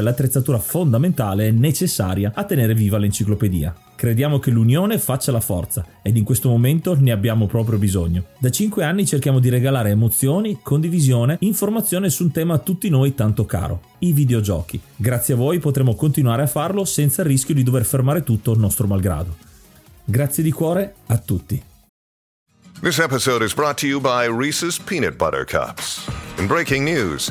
l'attrezzatura fondamentale necessaria a tenere viva l'enciclopedia. Crediamo che l'unione faccia la forza ed in questo momento ne abbiamo proprio bisogno. Da 5 anni cerchiamo di regalare emozioni, condivisione, informazione su un tema a tutti noi tanto caro, i videogiochi. Grazie a voi potremo continuare a farlo senza il rischio di dover fermare tutto il nostro malgrado. Grazie di cuore a tutti. This episode is brought to you by Reese's Peanut Butter Cups. In breaking news,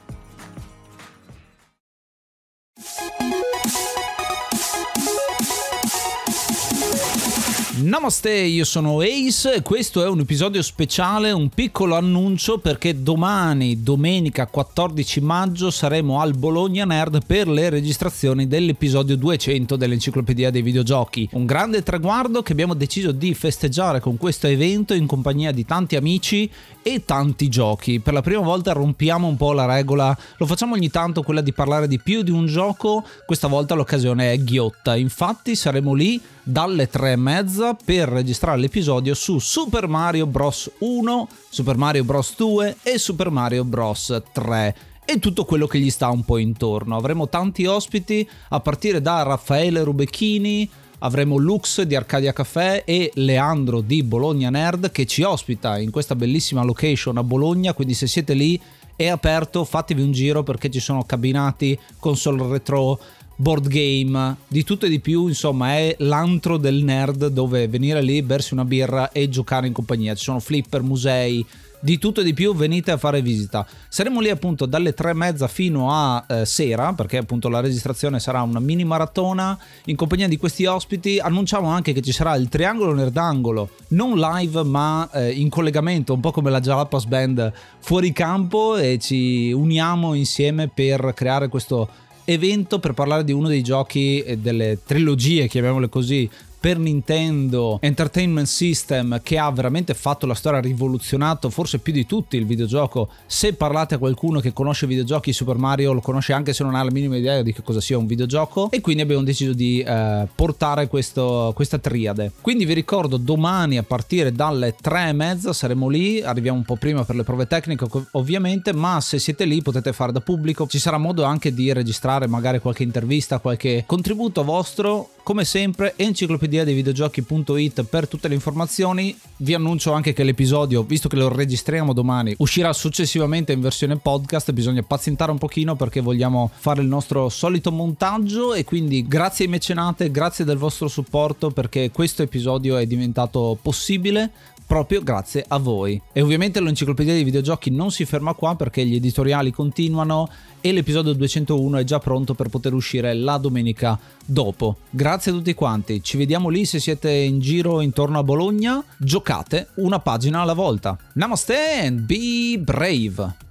Namaste, io sono Ace e questo è un episodio speciale, un piccolo annuncio perché domani, domenica 14 maggio, saremo al Bologna Nerd per le registrazioni dell'episodio 200 dell'Enciclopedia dei Videogiochi. Un grande traguardo che abbiamo deciso di festeggiare con questo evento in compagnia di tanti amici e tanti giochi. Per la prima volta rompiamo un po' la regola, lo facciamo ogni tanto quella di parlare di più di un gioco, questa volta l'occasione è ghiotta, infatti saremo lì dalle tre e mezza per registrare l'episodio su Super Mario Bros. 1, Super Mario Bros. 2 e Super Mario Bros. 3 e tutto quello che gli sta un po' intorno. Avremo tanti ospiti a partire da Raffaele Rubecchini, avremo Lux di Arcadia Caffè e Leandro di Bologna Nerd che ci ospita in questa bellissima location a Bologna, quindi se siete lì è aperto, fatevi un giro perché ci sono cabinati, console retro, board game, di tutto e di più, insomma è l'antro del nerd dove venire lì, bersi una birra e giocare in compagnia. Ci sono flipper, musei, di tutto e di più venite a fare visita. Saremo lì appunto dalle tre e mezza fino a eh, sera, perché appunto la registrazione sarà una mini maratona in compagnia di questi ospiti. Annunciamo anche che ci sarà il Triangolo Nerdangolo, non live ma eh, in collegamento, un po' come la Jalapas Band fuori campo e ci uniamo insieme per creare questo evento per parlare di uno dei giochi eh, delle trilogie, chiamiamole così, per Nintendo Entertainment System che ha veramente fatto la storia, rivoluzionato forse più di tutti il videogioco. Se parlate a qualcuno che conosce i videogiochi, Super Mario lo conosce anche se non ha la minima idea di che cosa sia un videogioco e quindi abbiamo deciso di eh, portare questo, questa triade. Quindi vi ricordo domani a partire dalle tre e mezza saremo lì, arriviamo un po' prima per le prove tecniche ovviamente, ma se siete lì potete fare da pubblico, ci sarà modo anche di registrare magari qualche intervista, qualche contributo vostro come sempre, enciclopedia dei videogiochi.it per tutte le informazioni. Vi annuncio anche che l'episodio, visto che lo registriamo domani, uscirà successivamente in versione podcast. Bisogna pazientare un pochino perché vogliamo fare il nostro solito montaggio. E quindi grazie ai mecenate, grazie del vostro supporto perché questo episodio è diventato possibile proprio grazie a voi. E ovviamente l'enciclopedia dei videogiochi non si ferma qua perché gli editoriali continuano e l'episodio 201 è già pronto per poter uscire la domenica dopo. Grazie a tutti quanti, ci vediamo lì se siete in giro intorno a Bologna, giocate una pagina alla volta. Namaste and be brave!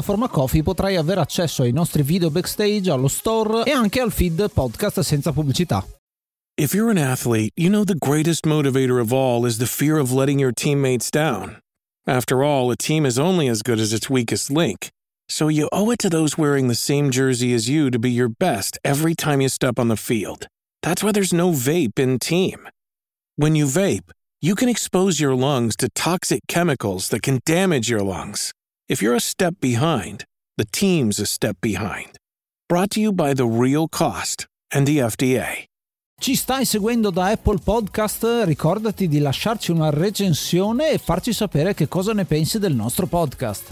piattaforma potrai avere accesso ai nostri video backstage, allo store e anche al feed podcast senza pubblicità. If you're an athlete, you know the greatest motivator of all is the fear of letting your teammates down. After all, a team is only as good as its weakest link. So you owe it to those wearing the same jersey as you to be your best every time you step on the field. That's why there's no vape in team. When you vape, you can expose your lungs to toxic chemicals that can damage your lungs. If you're a step behind, the team's a step behind. Brought to you by The Real Cost and the FDA. Ci stai seguendo da Apple Podcast? Ricordati di lasciarci una recensione e farci sapere che cosa ne pensi del nostro podcast.